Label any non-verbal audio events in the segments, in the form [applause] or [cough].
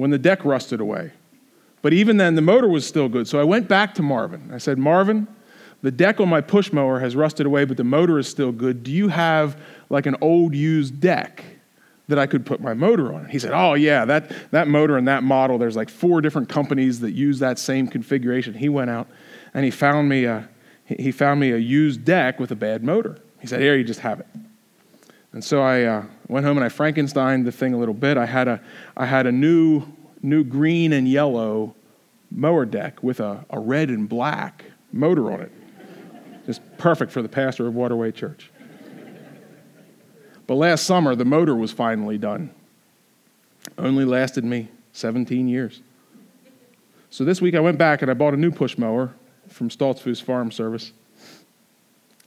when the deck rusted away. But even then, the motor was still good. So I went back to Marvin. I said, Marvin, the deck on my push mower has rusted away, but the motor is still good. Do you have like an old used deck that I could put my motor on? He said, Oh, yeah, that, that motor and that model, there's like four different companies that use that same configuration. He went out and he found me a, he found me a used deck with a bad motor. He said, Here, you just have it. And so I uh, went home and I Frankensteined the thing a little bit. I had a, I had a new, new green and yellow mower deck with a, a red and black motor on it. Just perfect for the pastor of Waterway Church. But last summer, the motor was finally done. Only lasted me 17 years. So this week I went back and I bought a new push mower from Stoltzfus Farm Service.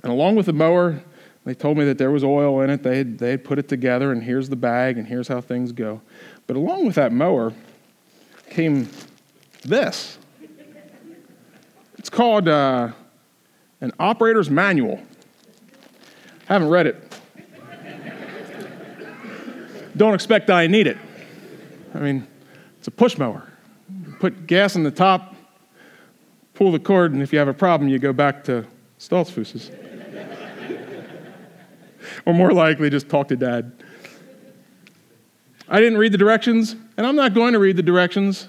And along with the mower, they told me that there was oil in it. They had, they had put it together, and here's the bag, and here's how things go. But along with that mower came this. It's called uh, an operator's manual. Haven't read it. Don't expect I need it. I mean, it's a push mower. Put gas in the top, pull the cord, and if you have a problem, you go back to Stoltzfus's. [laughs] or more likely, just talk to dad. I didn't read the directions, and I'm not going to read the directions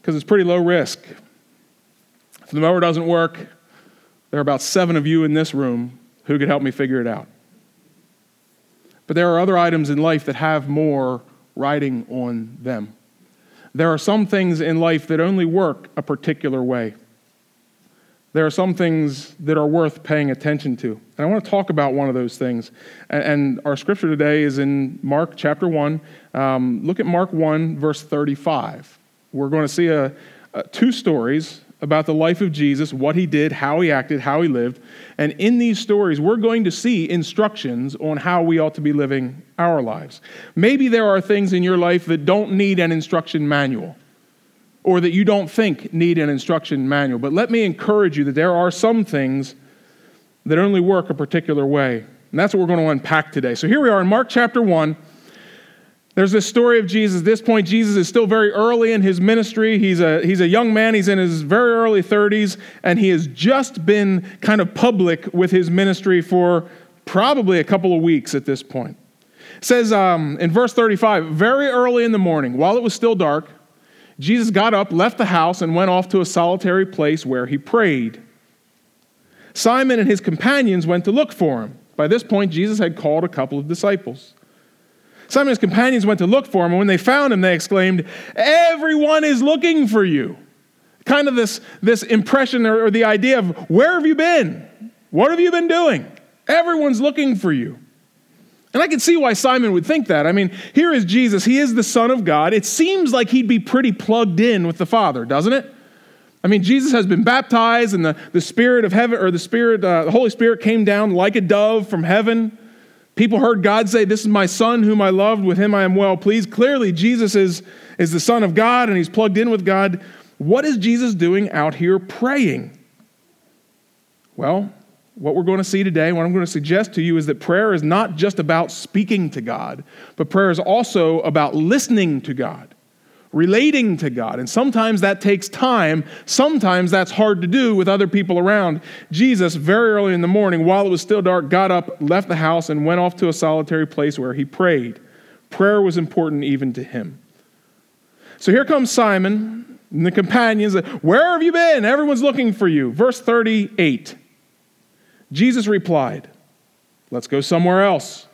because it's pretty low risk. If the mower doesn't work, there are about seven of you in this room who could help me figure it out. But there are other items in life that have more riding on them. There are some things in life that only work a particular way. There are some things that are worth paying attention to. And I want to talk about one of those things. And our scripture today is in Mark chapter 1. Um, look at Mark 1, verse 35. We're going to see a, a, two stories about the life of Jesus, what he did, how he acted, how he lived. And in these stories, we're going to see instructions on how we ought to be living our lives. Maybe there are things in your life that don't need an instruction manual or that you don't think need an instruction manual. But let me encourage you that there are some things that only work a particular way. And that's what we're going to unpack today. So here we are in Mark chapter 1. There's this story of Jesus. At this point, Jesus is still very early in his ministry. He's a, he's a young man, he's in his very early 30s, and he has just been kind of public with his ministry for probably a couple of weeks at this point. It says um, in verse 35 very early in the morning, while it was still dark, Jesus got up, left the house, and went off to a solitary place where he prayed. Simon and his companions went to look for him. By this point, Jesus had called a couple of disciples. Simon's companions went to look for him, and when they found him, they exclaimed, Everyone is looking for you. Kind of this, this impression or, or the idea of, Where have you been? What have you been doing? Everyone's looking for you. And I can see why Simon would think that. I mean, here is Jesus. He is the Son of God. It seems like he'd be pretty plugged in with the Father, doesn't it? I mean, Jesus has been baptized, and the, the Spirit of heaven, or the Spirit, uh, the Holy Spirit came down like a dove from heaven. People heard God say, This is my son whom I loved, with him I am well pleased. Clearly, Jesus is, is the Son of God and he's plugged in with God. What is Jesus doing out here praying? Well, what we're going to see today, what I'm going to suggest to you is that prayer is not just about speaking to God, but prayer is also about listening to God relating to God. And sometimes that takes time. Sometimes that's hard to do with other people around. Jesus, very early in the morning, while it was still dark, got up, left the house, and went off to a solitary place where he prayed. Prayer was important even to him. So here comes Simon and the companions. Where have you been? Everyone's looking for you. Verse 38. Jesus replied, Let's go somewhere else,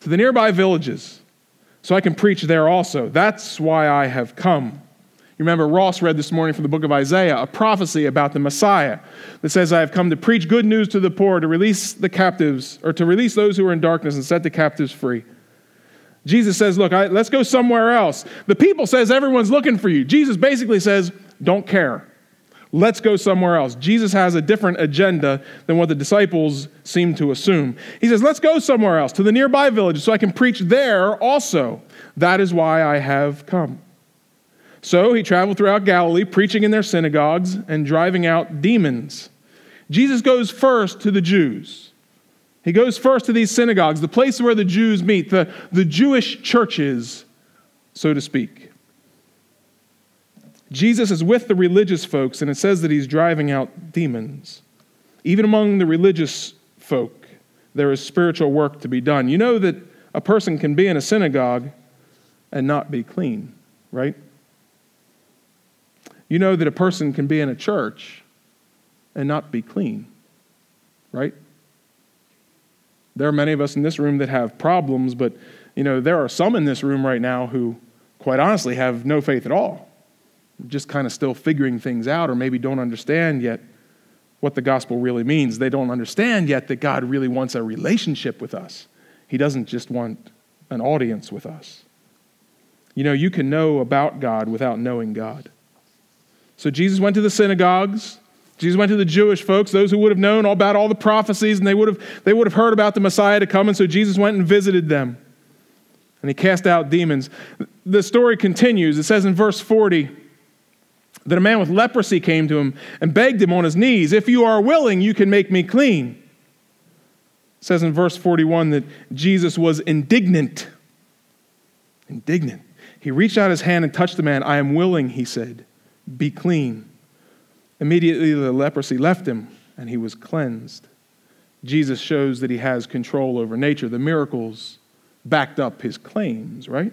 to the nearby villages so I can preach there also. That's why I have come. You remember, Ross read this morning from the book of Isaiah a prophecy about the Messiah that says, I have come to preach good news to the poor, to release the captives, or to release those who are in darkness and set the captives free. Jesus says, Look, I, let's go somewhere else. The people says everyone's looking for you. Jesus basically says, Don't care. Let's go somewhere else. Jesus has a different agenda than what the disciples seem to assume. He says, Let's go somewhere else, to the nearby village, so I can preach there also. That is why I have come. So he traveled throughout Galilee, preaching in their synagogues and driving out demons. Jesus goes first to the Jews. He goes first to these synagogues, the place where the Jews meet, the, the Jewish churches, so to speak. Jesus is with the religious folks, and it says that he's driving out demons. Even among the religious folk, there is spiritual work to be done. You know that a person can be in a synagogue and not be clean, right? You know that a person can be in a church and not be clean, right? There are many of us in this room that have problems, but you know, there are some in this room right now who quite honestly have no faith at all. Just kind of still figuring things out or maybe don't understand yet what the gospel really means. They don't understand yet that God really wants a relationship with us. He doesn't just want an audience with us. You know, you can know about God without knowing God. So Jesus went to the synagogues. Jesus went to the Jewish folks, those who would have known all about all the prophecies, and they would have, they would have heard about the Messiah to come. And so Jesus went and visited them. And he cast out demons. The story continues. It says in verse 40 that a man with leprosy came to him and begged him on his knees, If you are willing, you can make me clean. It says in verse 41 that Jesus was indignant. Indignant. He reached out his hand and touched the man. I am willing, he said. Be clean. Immediately the leprosy left him and he was cleansed. Jesus shows that he has control over nature. The miracles backed up his claims, right?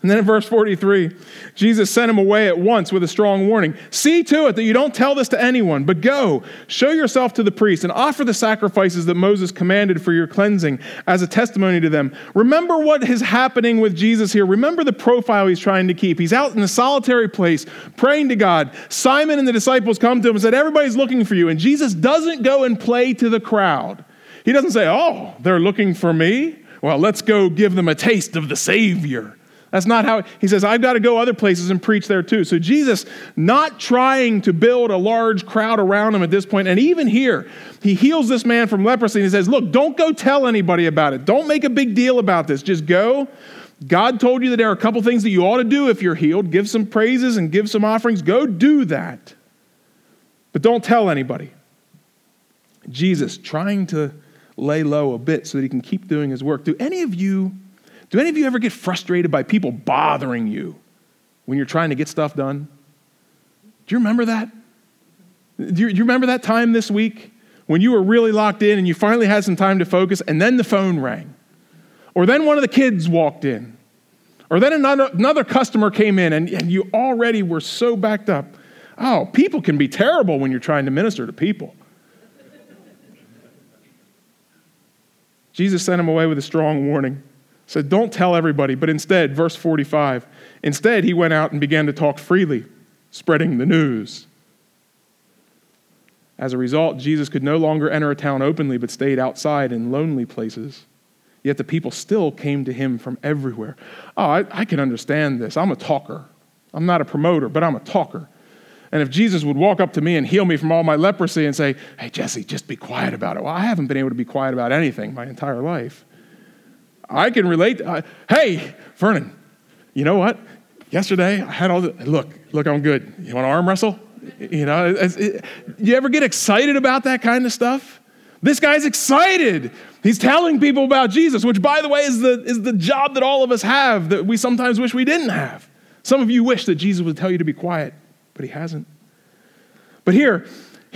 And then in verse 43, Jesus sent him away at once with a strong warning See to it that you don't tell this to anyone, but go, show yourself to the priest, and offer the sacrifices that Moses commanded for your cleansing as a testimony to them. Remember what is happening with Jesus here. Remember the profile he's trying to keep. He's out in a solitary place praying to God. Simon and the disciples come to him and said, Everybody's looking for you. And Jesus doesn't go and play to the crowd. He doesn't say, Oh, they're looking for me. Well, let's go give them a taste of the Savior. That's not how he says, I've got to go other places and preach there too. So Jesus, not trying to build a large crowd around him at this point, and even here, he heals this man from leprosy and he says, Look, don't go tell anybody about it. Don't make a big deal about this. Just go. God told you that there are a couple things that you ought to do if you're healed. Give some praises and give some offerings. Go do that. But don't tell anybody. Jesus trying to lay low a bit so that he can keep doing his work. Do any of you do any of you ever get frustrated by people bothering you when you're trying to get stuff done? Do you remember that? Do you, do you remember that time this week when you were really locked in and you finally had some time to focus and then the phone rang? Or then one of the kids walked in? Or then another, another customer came in and, and you already were so backed up. Oh, people can be terrible when you're trying to minister to people. Jesus sent him away with a strong warning. Said, Don't tell everybody, but instead, verse 45, instead, he went out and began to talk freely, spreading the news. As a result, Jesus could no longer enter a town openly, but stayed outside in lonely places. Yet the people still came to him from everywhere. Oh, I, I can understand this. I'm a talker. I'm not a promoter, but I'm a talker. And if Jesus would walk up to me and heal me from all my leprosy and say, Hey, Jesse, just be quiet about it. Well, I haven't been able to be quiet about anything my entire life. I can relate. Uh, hey, Vernon, you know what? Yesterday, I had all the, look, look, I'm good. You want to arm wrestle? You know, it, you ever get excited about that kind of stuff? This guy's excited. He's telling people about Jesus, which, by the way, is the, is the job that all of us have that we sometimes wish we didn't have. Some of you wish that Jesus would tell you to be quiet but he hasn't. But here,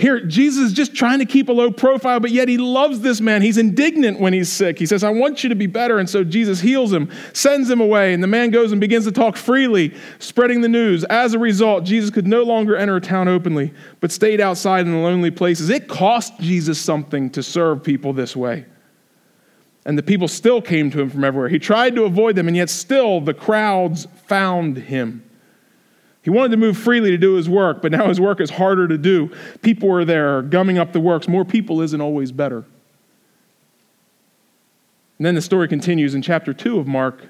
here, Jesus is just trying to keep a low profile, but yet he loves this man. He's indignant when he's sick. He says, I want you to be better. And so Jesus heals him, sends him away, and the man goes and begins to talk freely, spreading the news. As a result, Jesus could no longer enter a town openly, but stayed outside in the lonely places. It cost Jesus something to serve people this way. And the people still came to him from everywhere. He tried to avoid them, and yet still the crowds found him. He wanted to move freely to do his work, but now his work is harder to do. People are there gumming up the works. More people isn't always better. And then the story continues in chapter 2 of Mark.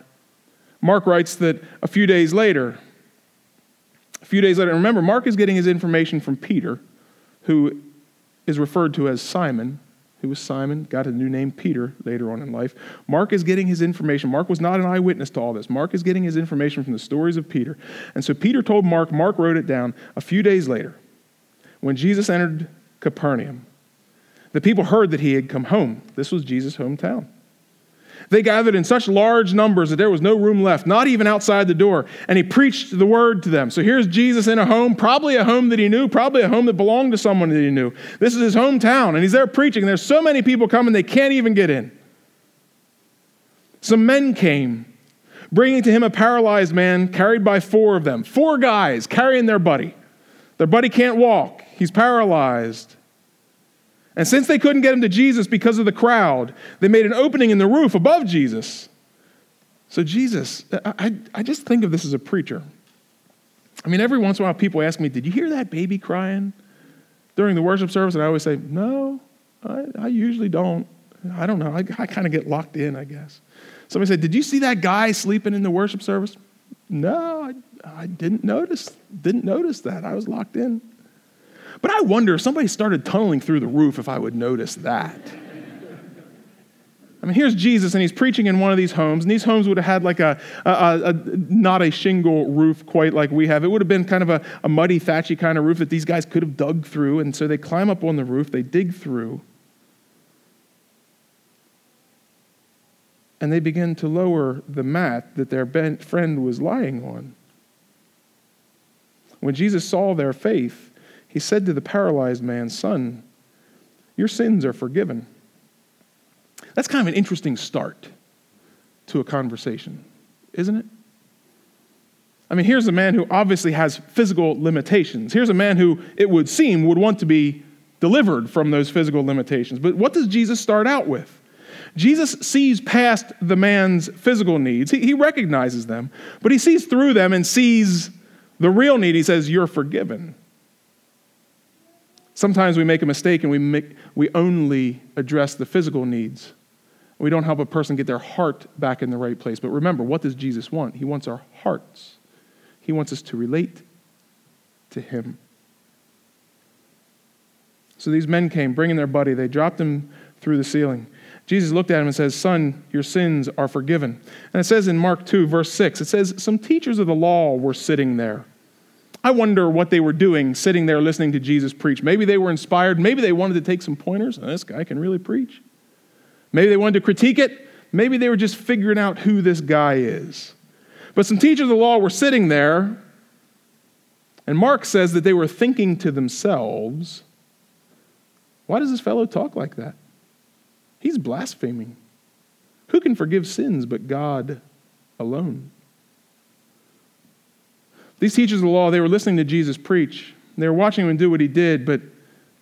Mark writes that a few days later, a few days later, remember, Mark is getting his information from Peter, who is referred to as Simon, who was Simon, got a new name, Peter, later on in life. Mark is getting his information. Mark was not an eyewitness to all this. Mark is getting his information from the stories of Peter. And so Peter told Mark, Mark wrote it down a few days later. When Jesus entered Capernaum, the people heard that he had come home. This was Jesus' hometown. They gathered in such large numbers that there was no room left, not even outside the door. And he preached the word to them. So here's Jesus in a home, probably a home that he knew, probably a home that belonged to someone that he knew. This is his hometown, and he's there preaching. There's so many people coming, they can't even get in. Some men came, bringing to him a paralyzed man carried by four of them. Four guys carrying their buddy. Their buddy can't walk, he's paralyzed. And since they couldn't get him to Jesus because of the crowd, they made an opening in the roof above Jesus. So, Jesus, I, I just think of this as a preacher. I mean, every once in a while, people ask me, Did you hear that baby crying during the worship service? And I always say, No, I, I usually don't. I don't know. I, I kind of get locked in, I guess. Somebody said, Did you see that guy sleeping in the worship service? No, I, I didn't notice. Didn't notice that. I was locked in. But I wonder if somebody started tunneling through the roof if I would notice that. I mean, here's Jesus, and he's preaching in one of these homes, and these homes would have had like a, a, a, a not a shingle roof quite like we have. It would have been kind of a, a muddy, thatchy kind of roof that these guys could have dug through. And so they climb up on the roof, they dig through, and they begin to lower the mat that their friend was lying on. When Jesus saw their faith, he said to the paralyzed man, Son, your sins are forgiven. That's kind of an interesting start to a conversation, isn't it? I mean, here's a man who obviously has physical limitations. Here's a man who, it would seem, would want to be delivered from those physical limitations. But what does Jesus start out with? Jesus sees past the man's physical needs. He, he recognizes them, but he sees through them and sees the real need. He says, You're forgiven. Sometimes we make a mistake and we, make, we only address the physical needs. We don't help a person get their heart back in the right place. But remember, what does Jesus want? He wants our hearts, He wants us to relate to Him. So these men came, bringing their buddy. They dropped him through the ceiling. Jesus looked at him and says, Son, your sins are forgiven. And it says in Mark 2, verse 6, it says, Some teachers of the law were sitting there. I wonder what they were doing sitting there listening to Jesus preach. Maybe they were inspired. Maybe they wanted to take some pointers. Oh, this guy can really preach. Maybe they wanted to critique it. Maybe they were just figuring out who this guy is. But some teachers of the law were sitting there, and Mark says that they were thinking to themselves, why does this fellow talk like that? He's blaspheming. Who can forgive sins but God alone? These teachers of the law, they were listening to Jesus preach. They were watching him do what he did, but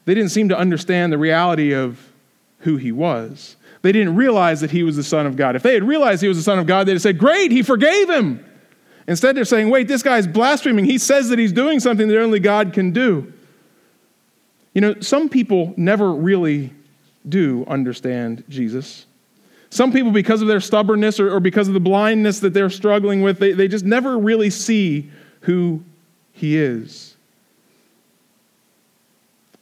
they didn't seem to understand the reality of who he was. They didn't realize that he was the Son of God. If they had realized he was the Son of God, they'd have said, Great, he forgave him. Instead, they're saying, Wait, this guy's blaspheming. He says that he's doing something that only God can do. You know, some people never really do understand Jesus. Some people, because of their stubbornness or, or because of the blindness that they're struggling with, they, they just never really see who he is.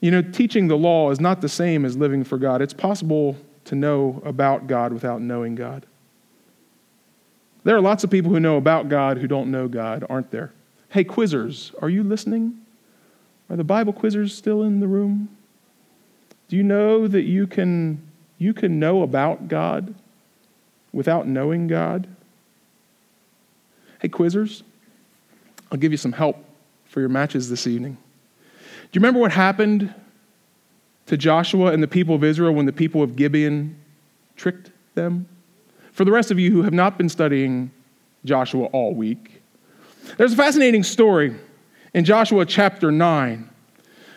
You know, teaching the law is not the same as living for God. It's possible to know about God without knowing God. There are lots of people who know about God who don't know God, aren't there? Hey, quizzers, are you listening? Are the Bible quizzers still in the room? Do you know that you can, you can know about God without knowing God? Hey, quizzers, I'll give you some help for your matches this evening. Do you remember what happened to Joshua and the people of Israel when the people of Gibeon tricked them? For the rest of you who have not been studying Joshua all week, there's a fascinating story in Joshua chapter 9.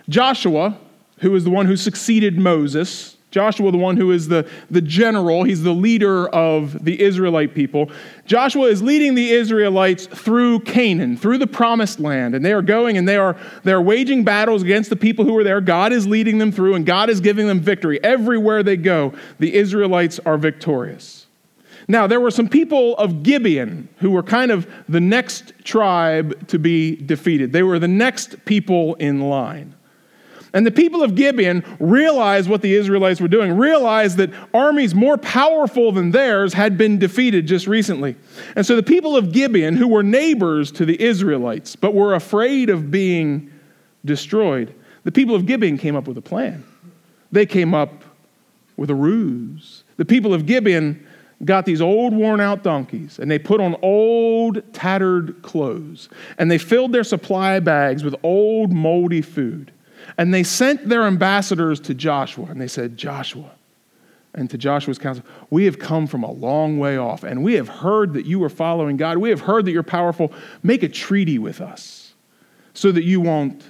Joshua, who is the one who succeeded Moses, Joshua, the one who is the, the general, he's the leader of the Israelite people. Joshua is leading the Israelites through Canaan, through the promised land. And they are going and they are, they are waging battles against the people who are there. God is leading them through and God is giving them victory. Everywhere they go, the Israelites are victorious. Now, there were some people of Gibeon who were kind of the next tribe to be defeated. They were the next people in line. And the people of Gibeon realized what the Israelites were doing, realized that armies more powerful than theirs had been defeated just recently. And so the people of Gibeon, who were neighbors to the Israelites, but were afraid of being destroyed, the people of Gibeon came up with a plan. They came up with a ruse. The people of Gibeon got these old worn out donkeys and they put on old tattered clothes and they filled their supply bags with old moldy food and they sent their ambassadors to Joshua and they said, Joshua, and to Joshua's council, we have come from a long way off and we have heard that you are following God. We have heard that you're powerful. Make a treaty with us so that you won't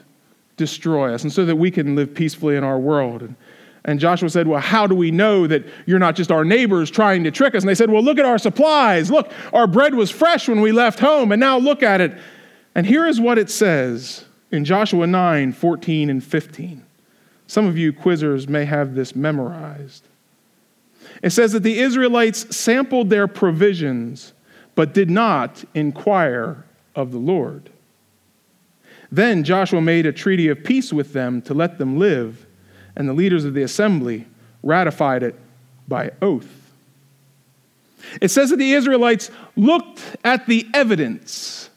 destroy us and so that we can live peacefully in our world. And and Joshua said, Well, how do we know that you're not just our neighbors trying to trick us? And they said, Well, look at our supplies. Look, our bread was fresh when we left home, and now look at it. And here is what it says in Joshua 9 14 and 15. Some of you quizzers may have this memorized. It says that the Israelites sampled their provisions, but did not inquire of the Lord. Then Joshua made a treaty of peace with them to let them live and the leaders of the assembly ratified it by oath. It says that the Israelites looked at the evidence,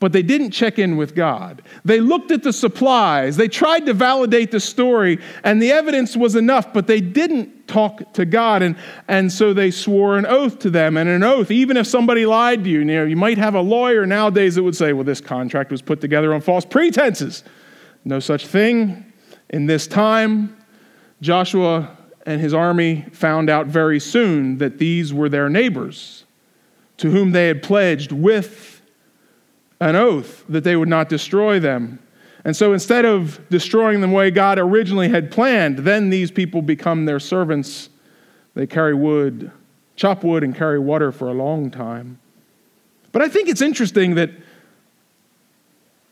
but they didn't check in with God. They looked at the supplies, they tried to validate the story, and the evidence was enough, but they didn't talk to God. And, and so they swore an oath to them. And an oath, even if somebody lied to you, you, know, you might have a lawyer nowadays that would say, well, this contract was put together on false pretenses. No such thing. In this time, Joshua and his army found out very soon that these were their neighbors to whom they had pledged with an oath that they would not destroy them. And so instead of destroying them the way God originally had planned, then these people become their servants. They carry wood, chop wood, and carry water for a long time. But I think it's interesting that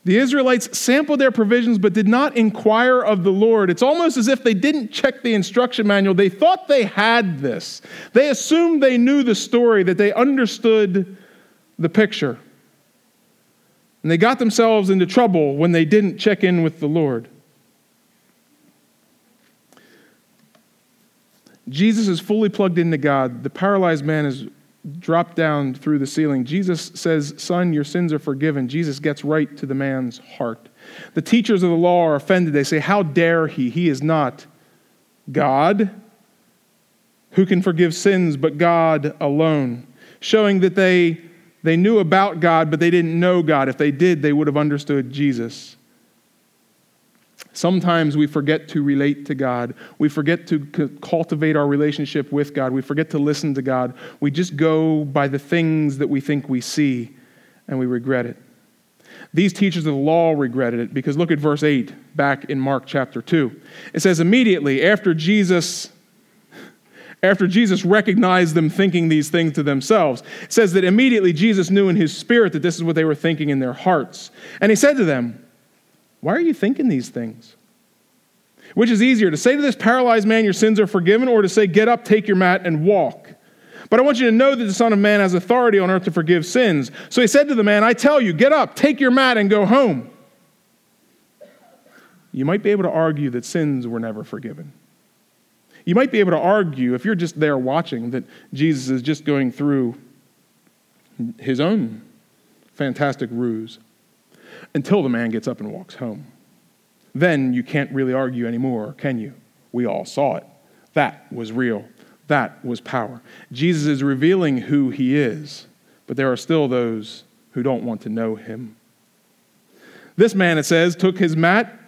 the Israelites sampled their provisions but did not inquire of the Lord. It's almost as if they didn't check the instruction manual. They thought they had this. They assumed they knew the story, that they understood the picture. And they got themselves into trouble when they didn't check in with the Lord. Jesus is fully plugged into God. The paralyzed man is dropped down through the ceiling. Jesus says, Son, your sins are forgiven. Jesus gets right to the man's heart. The teachers of the law are offended. They say, How dare he? He is not God who can forgive sins but God alone, showing that they, they knew about God, but they didn't know God. If they did, they would have understood Jesus. Sometimes we forget to relate to God. We forget to cultivate our relationship with God. We forget to listen to God. We just go by the things that we think we see, and we regret it. These teachers of the law regretted it because look at verse 8 back in Mark chapter 2. It says, immediately after Jesus. After Jesus recognized them thinking these things to themselves, it says that immediately Jesus knew in his spirit that this is what they were thinking in their hearts. And he said to them, why are you thinking these things? Which is easier, to say to this paralyzed man, Your sins are forgiven, or to say, Get up, take your mat, and walk? But I want you to know that the Son of Man has authority on earth to forgive sins. So he said to the man, I tell you, get up, take your mat, and go home. You might be able to argue that sins were never forgiven. You might be able to argue, if you're just there watching, that Jesus is just going through his own fantastic ruse until the man gets up and walks home. Then you can't really argue anymore, can you? We all saw it. That was real. That was power. Jesus is revealing who he is, but there are still those who don't want to know him. This man, it says, took his mat,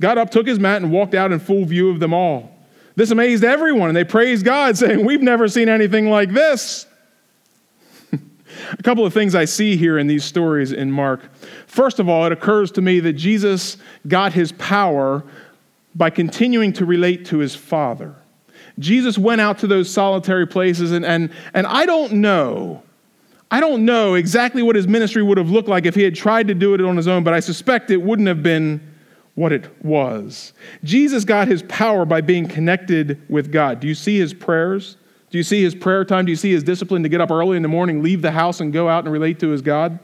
got up, took his mat, and walked out in full view of them all. This amazed everyone, and they praised God, [laughs] saying, We've never seen anything like this. [laughs] A couple of things I see here in these stories in Mark. First of all, it occurs to me that Jesus got his power by continuing to relate to his Father. Jesus went out to those solitary places, and, and, and I don't know. I don't know exactly what his ministry would have looked like if he had tried to do it on his own, but I suspect it wouldn't have been what it was. Jesus got his power by being connected with God. Do you see his prayers? Do you see his prayer time? Do you see his discipline to get up early in the morning, leave the house, and go out and relate to his God?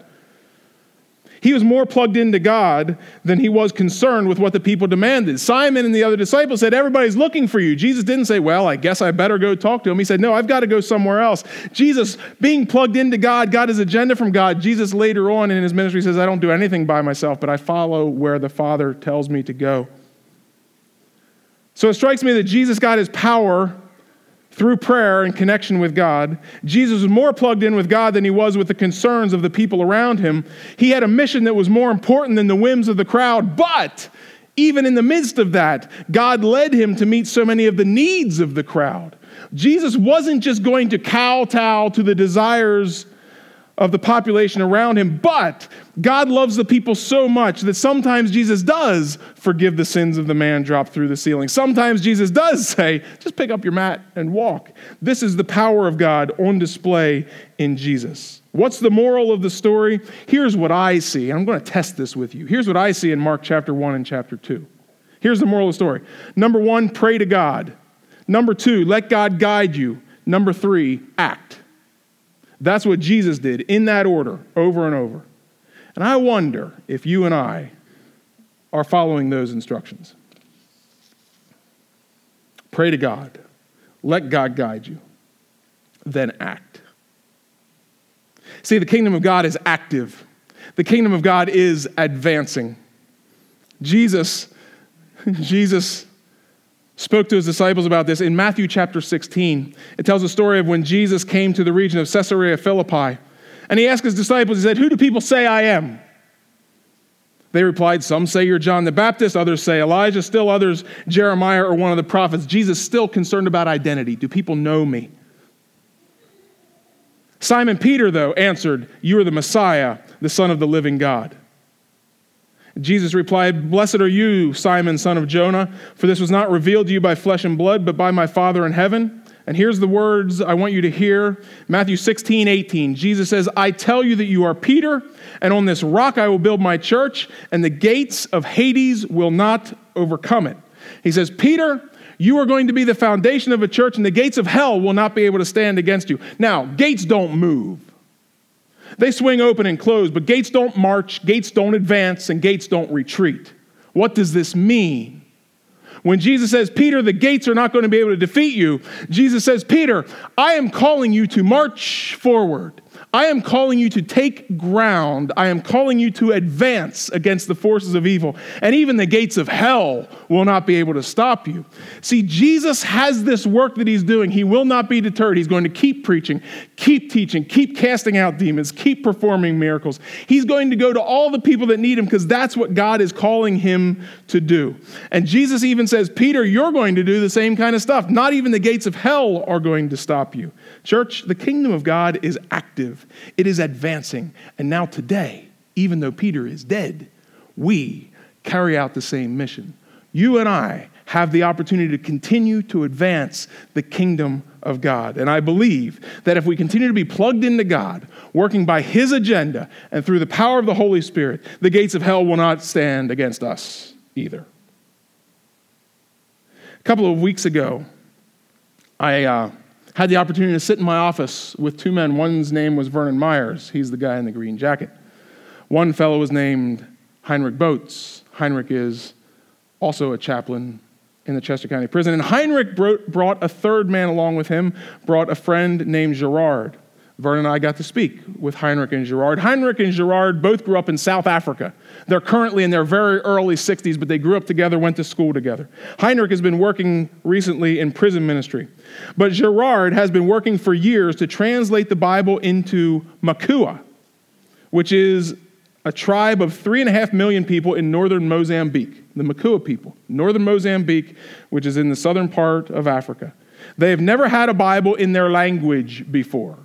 He was more plugged into God than he was concerned with what the people demanded. Simon and the other disciples said, Everybody's looking for you. Jesus didn't say, Well, I guess I better go talk to him. He said, No, I've got to go somewhere else. Jesus, being plugged into God, got his agenda from God. Jesus later on in his ministry says, I don't do anything by myself, but I follow where the Father tells me to go. So it strikes me that Jesus got his power through prayer and connection with God. Jesus was more plugged in with God than he was with the concerns of the people around him. He had a mission that was more important than the whims of the crowd, but even in the midst of that, God led him to meet so many of the needs of the crowd. Jesus wasn't just going to kowtow to the desires of the population around him, but God loves the people so much that sometimes Jesus does forgive the sins of the man dropped through the ceiling. Sometimes Jesus does [laughs] say, just pick up your mat and walk. This is the power of God on display in Jesus. What's the moral of the story? Here's what I see. I'm going to test this with you. Here's what I see in Mark chapter 1 and chapter 2. Here's the moral of the story. Number one, pray to God. Number two, let God guide you. Number three, act. That's what Jesus did in that order over and over. And I wonder if you and I are following those instructions. Pray to God, let God guide you, then act. See, the kingdom of God is active, the kingdom of God is advancing. Jesus, [laughs] Jesus spoke to his disciples about this in Matthew chapter 16. It tells a story of when Jesus came to the region of Caesarea Philippi. And he asked his disciples, he said, Who do people say I am? They replied, Some say you're John the Baptist, others say Elijah, still others Jeremiah or one of the prophets. Jesus still concerned about identity. Do people know me? Simon Peter, though, answered, You are the Messiah, the Son of the living God. Jesus replied, Blessed are you, Simon, son of Jonah, for this was not revealed to you by flesh and blood, but by my Father in heaven. And here's the words I want you to hear Matthew 16, 18. Jesus says, I tell you that you are Peter, and on this rock I will build my church, and the gates of Hades will not overcome it. He says, Peter, you are going to be the foundation of a church, and the gates of hell will not be able to stand against you. Now, gates don't move. They swing open and close, but gates don't march, gates don't advance, and gates don't retreat. What does this mean? When Jesus says, Peter, the gates are not going to be able to defeat you, Jesus says, Peter, I am calling you to march forward. I am calling you to take ground. I am calling you to advance against the forces of evil. And even the gates of hell will not be able to stop you. See, Jesus has this work that he's doing. He will not be deterred. He's going to keep preaching, keep teaching, keep casting out demons, keep performing miracles. He's going to go to all the people that need him because that's what God is calling him to do. And Jesus even says, Peter, you're going to do the same kind of stuff. Not even the gates of hell are going to stop you. Church, the kingdom of God is active, it is advancing. And now, today, even though Peter is dead, we carry out the same mission. You and I have the opportunity to continue to advance the kingdom of God. And I believe that if we continue to be plugged into God, working by His agenda and through the power of the Holy Spirit, the gates of hell will not stand against us either. A couple of weeks ago, I. Uh, had the opportunity to sit in my office with two men. One's name was Vernon Myers. He's the guy in the green jacket. One fellow was named Heinrich Boats. Heinrich is also a chaplain in the Chester County Prison. And Heinrich brought a third man along with him, brought a friend named Gerard. Vernon and I got to speak with Heinrich and Gerard. Heinrich and Gerard both grew up in South Africa. They're currently in their very early 60s, but they grew up together, went to school together. Heinrich has been working recently in prison ministry. But Gerard has been working for years to translate the Bible into Makua, which is a tribe of three and a half million people in northern Mozambique, the Makua people, northern Mozambique, which is in the southern part of Africa. They have never had a Bible in their language before.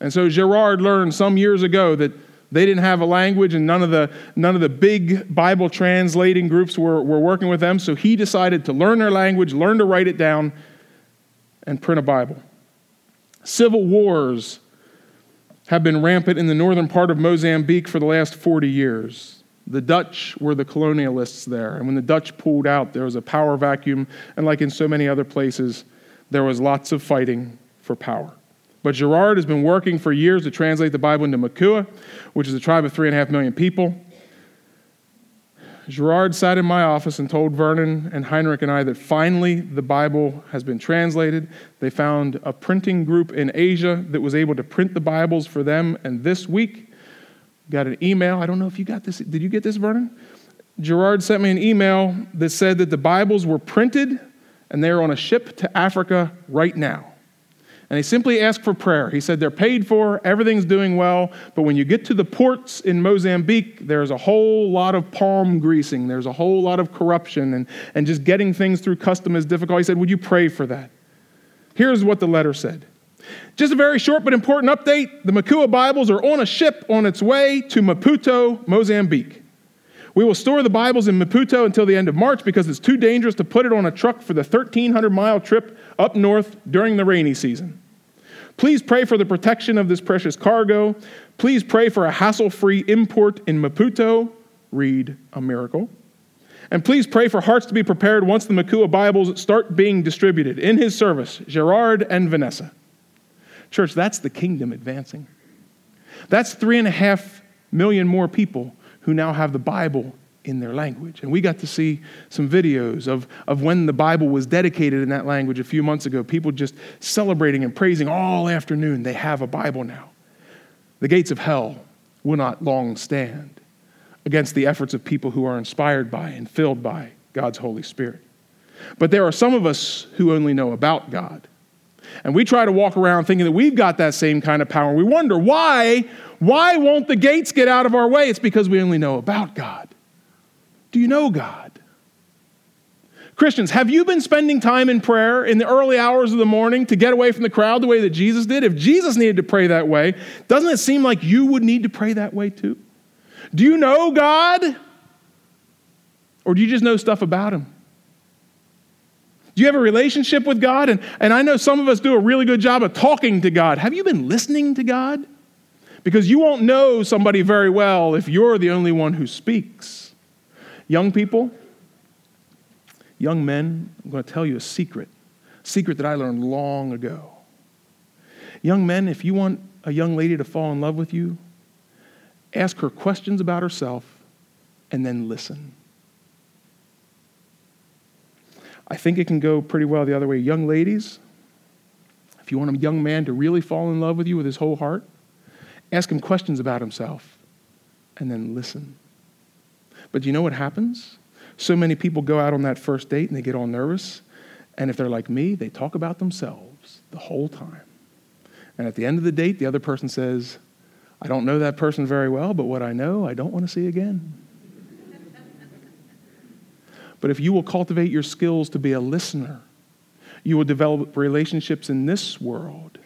And so Gerard learned some years ago that they didn't have a language and none of the, none of the big Bible translating groups were, were working with them. So he decided to learn their language, learn to write it down, and print a Bible. Civil wars have been rampant in the northern part of Mozambique for the last 40 years. The Dutch were the colonialists there, and when the Dutch pulled out, there was a power vacuum, and like in so many other places, there was lots of fighting for power. But Gerard has been working for years to translate the Bible into Makua, which is a tribe of three and a half million people. Gerard sat in my office and told Vernon and Heinrich and I that finally the Bible has been translated. They found a printing group in Asia that was able to print the Bibles for them. And this week, got an email. I don't know if you got this. Did you get this, Vernon? Gerard sent me an email that said that the Bibles were printed and they're on a ship to Africa right now. And they simply ask for prayer. He said they're paid for, everything's doing well, but when you get to the ports in Mozambique, there's a whole lot of palm greasing, there's a whole lot of corruption, and, and just getting things through custom is difficult. He said, Would you pray for that? Here's what the letter said. Just a very short but important update. The Makua Bibles are on a ship on its way to Maputo, Mozambique. We will store the Bibles in Maputo until the end of March because it's too dangerous to put it on a truck for the 1,300 mile trip up north during the rainy season. Please pray for the protection of this precious cargo. Please pray for a hassle free import in Maputo. Read a miracle. And please pray for hearts to be prepared once the Makua Bibles start being distributed. In his service, Gerard and Vanessa. Church, that's the kingdom advancing. That's three and a half million more people who now have the Bible in their language. And we got to see some videos of, of when the Bible was dedicated in that language a few months ago. People just celebrating and praising all afternoon. They have a Bible now. The gates of hell will not long stand against the efforts of people who are inspired by and filled by God's Holy Spirit. But there are some of us who only know about God. And we try to walk around thinking that we've got that same kind of power. We wonder why, why won't the gates get out of our way? It's because we only know about God. Do you know God? Christians, have you been spending time in prayer in the early hours of the morning to get away from the crowd the way that Jesus did? If Jesus needed to pray that way, doesn't it seem like you would need to pray that way too? Do you know God? Or do you just know stuff about Him? Do you have a relationship with God? And, and I know some of us do a really good job of talking to God. Have you been listening to God? Because you won't know somebody very well if you're the only one who speaks. Young people, young men, I'm going to tell you a secret, a secret that I learned long ago. Young men, if you want a young lady to fall in love with you, ask her questions about herself and then listen. I think it can go pretty well the other way. Young ladies, if you want a young man to really fall in love with you with his whole heart, ask him questions about himself and then listen. But you know what happens? So many people go out on that first date and they get all nervous. And if they're like me, they talk about themselves the whole time. And at the end of the date, the other person says, I don't know that person very well, but what I know, I don't want to see again. [laughs] But if you will cultivate your skills to be a listener, you will develop relationships in this world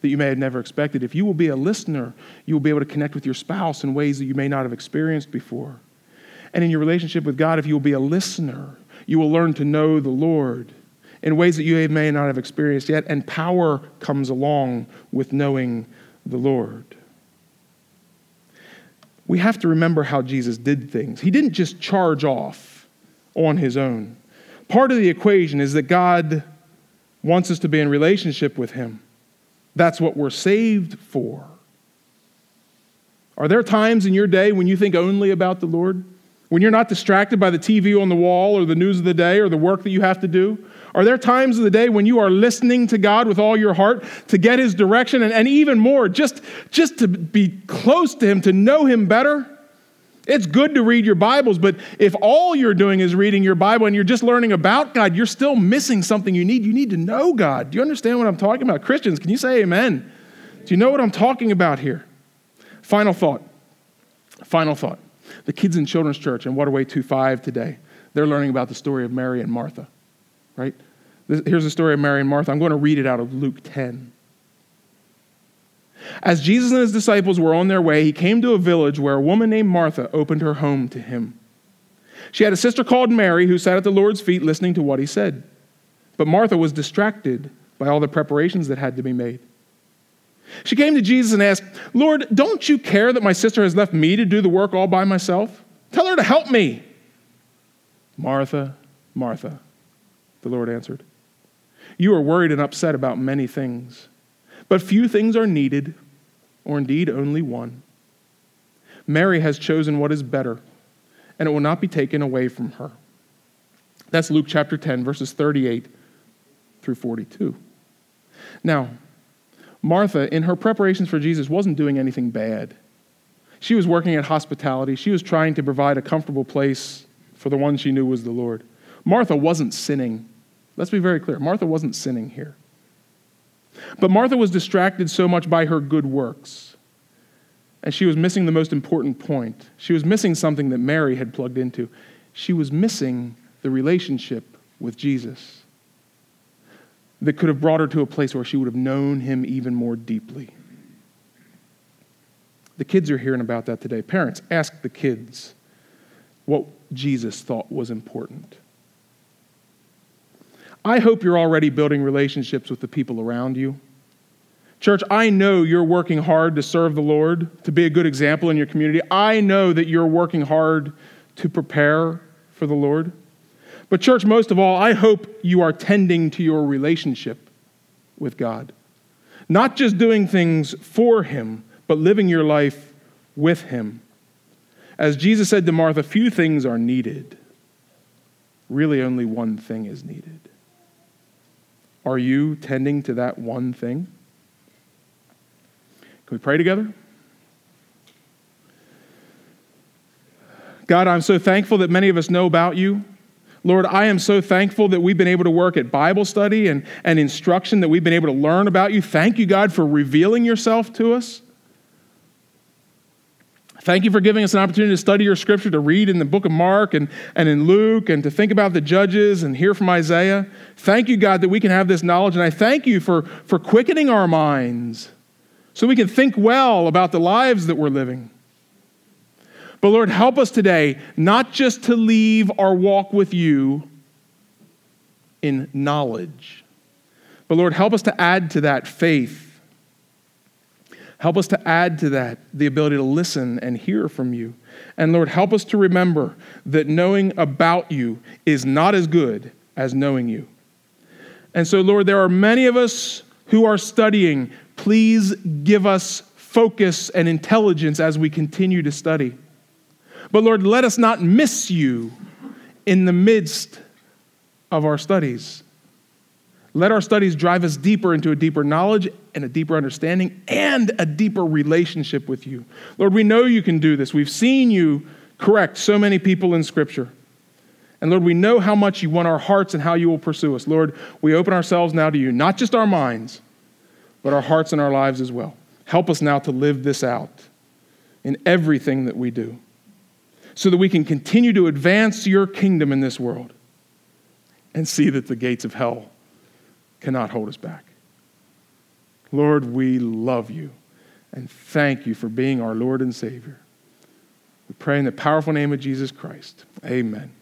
that you may have never expected. If you will be a listener, you will be able to connect with your spouse in ways that you may not have experienced before. And in your relationship with God, if you will be a listener, you will learn to know the Lord in ways that you may not have experienced yet. And power comes along with knowing the Lord. We have to remember how Jesus did things. He didn't just charge off on his own. Part of the equation is that God wants us to be in relationship with him. That's what we're saved for. Are there times in your day when you think only about the Lord? When you're not distracted by the TV on the wall or the news of the day or the work that you have to do? Are there times of the day when you are listening to God with all your heart to get his direction and, and even more, just, just to be close to him, to know him better? It's good to read your Bibles, but if all you're doing is reading your Bible and you're just learning about God, you're still missing something you need. You need to know God. Do you understand what I'm talking about? Christians, can you say amen? Do you know what I'm talking about here? Final thought. Final thought. The kids in Children's Church in Waterway 25 today, they're learning about the story of Mary and Martha, right? Here's the story of Mary and Martha. I'm going to read it out of Luke 10. As Jesus and his disciples were on their way, he came to a village where a woman named Martha opened her home to him. She had a sister called Mary who sat at the Lord's feet listening to what he said. But Martha was distracted by all the preparations that had to be made. She came to Jesus and asked, Lord, don't you care that my sister has left me to do the work all by myself? Tell her to help me. Martha, Martha, the Lord answered, You are worried and upset about many things but few things are needed, or indeed only one. Mary has chosen what is better, and it will not be taken away from her. That's Luke chapter 10, verses 38 through 42. Now, Martha, in her preparations for Jesus, wasn't doing anything bad. She was working at hospitality, she was trying to provide a comfortable place for the one she knew was the Lord. Martha wasn't sinning. Let's be very clear. Martha wasn't sinning here. But Martha was distracted so much by her good works, and she was missing the most important point. She was missing something that Mary had plugged into. She was missing the relationship with Jesus that could have brought her to a place where she would have known him even more deeply. The kids are hearing about that today. Parents, ask the kids what Jesus thought was important. I hope you're already building relationships with the people around you. Church, I know you're working hard to serve the Lord, to be a good example in your community. I know that you're working hard to prepare for the Lord. But, church, most of all, I hope you are tending to your relationship with God. Not just doing things for Him, but living your life with Him. As Jesus said to Martha, few things are needed. Really, only one thing is needed. Are you tending to that one thing? Can we pray together? God, I'm so thankful that many of us know about you. Lord, I am so thankful that we've been able to work at Bible study and, and instruction, that we've been able to learn about you. Thank you, God, for revealing yourself to us. Thank you for giving us an opportunity to study your scripture, to read in the book of Mark and, and in Luke, and to think about the judges and hear from Isaiah. Thank you, God, that we can have this knowledge. And I thank you for, for quickening our minds so we can think well about the lives that we're living. But Lord, help us today not just to leave our walk with you in knowledge, but Lord, help us to add to that faith. Help us to add to that the ability to listen and hear from you. And Lord, help us to remember that knowing about you is not as good as knowing you. And so, Lord, there are many of us who are studying. Please give us focus and intelligence as we continue to study. But Lord, let us not miss you in the midst of our studies. Let our studies drive us deeper into a deeper knowledge and a deeper understanding and a deeper relationship with you. Lord, we know you can do this. We've seen you correct so many people in Scripture. And Lord, we know how much you want our hearts and how you will pursue us. Lord, we open ourselves now to you, not just our minds, but our hearts and our lives as well. Help us now to live this out in everything that we do so that we can continue to advance your kingdom in this world and see that the gates of hell cannot hold us back. Lord, we love you and thank you for being our Lord and Savior. We pray in the powerful name of Jesus Christ. Amen.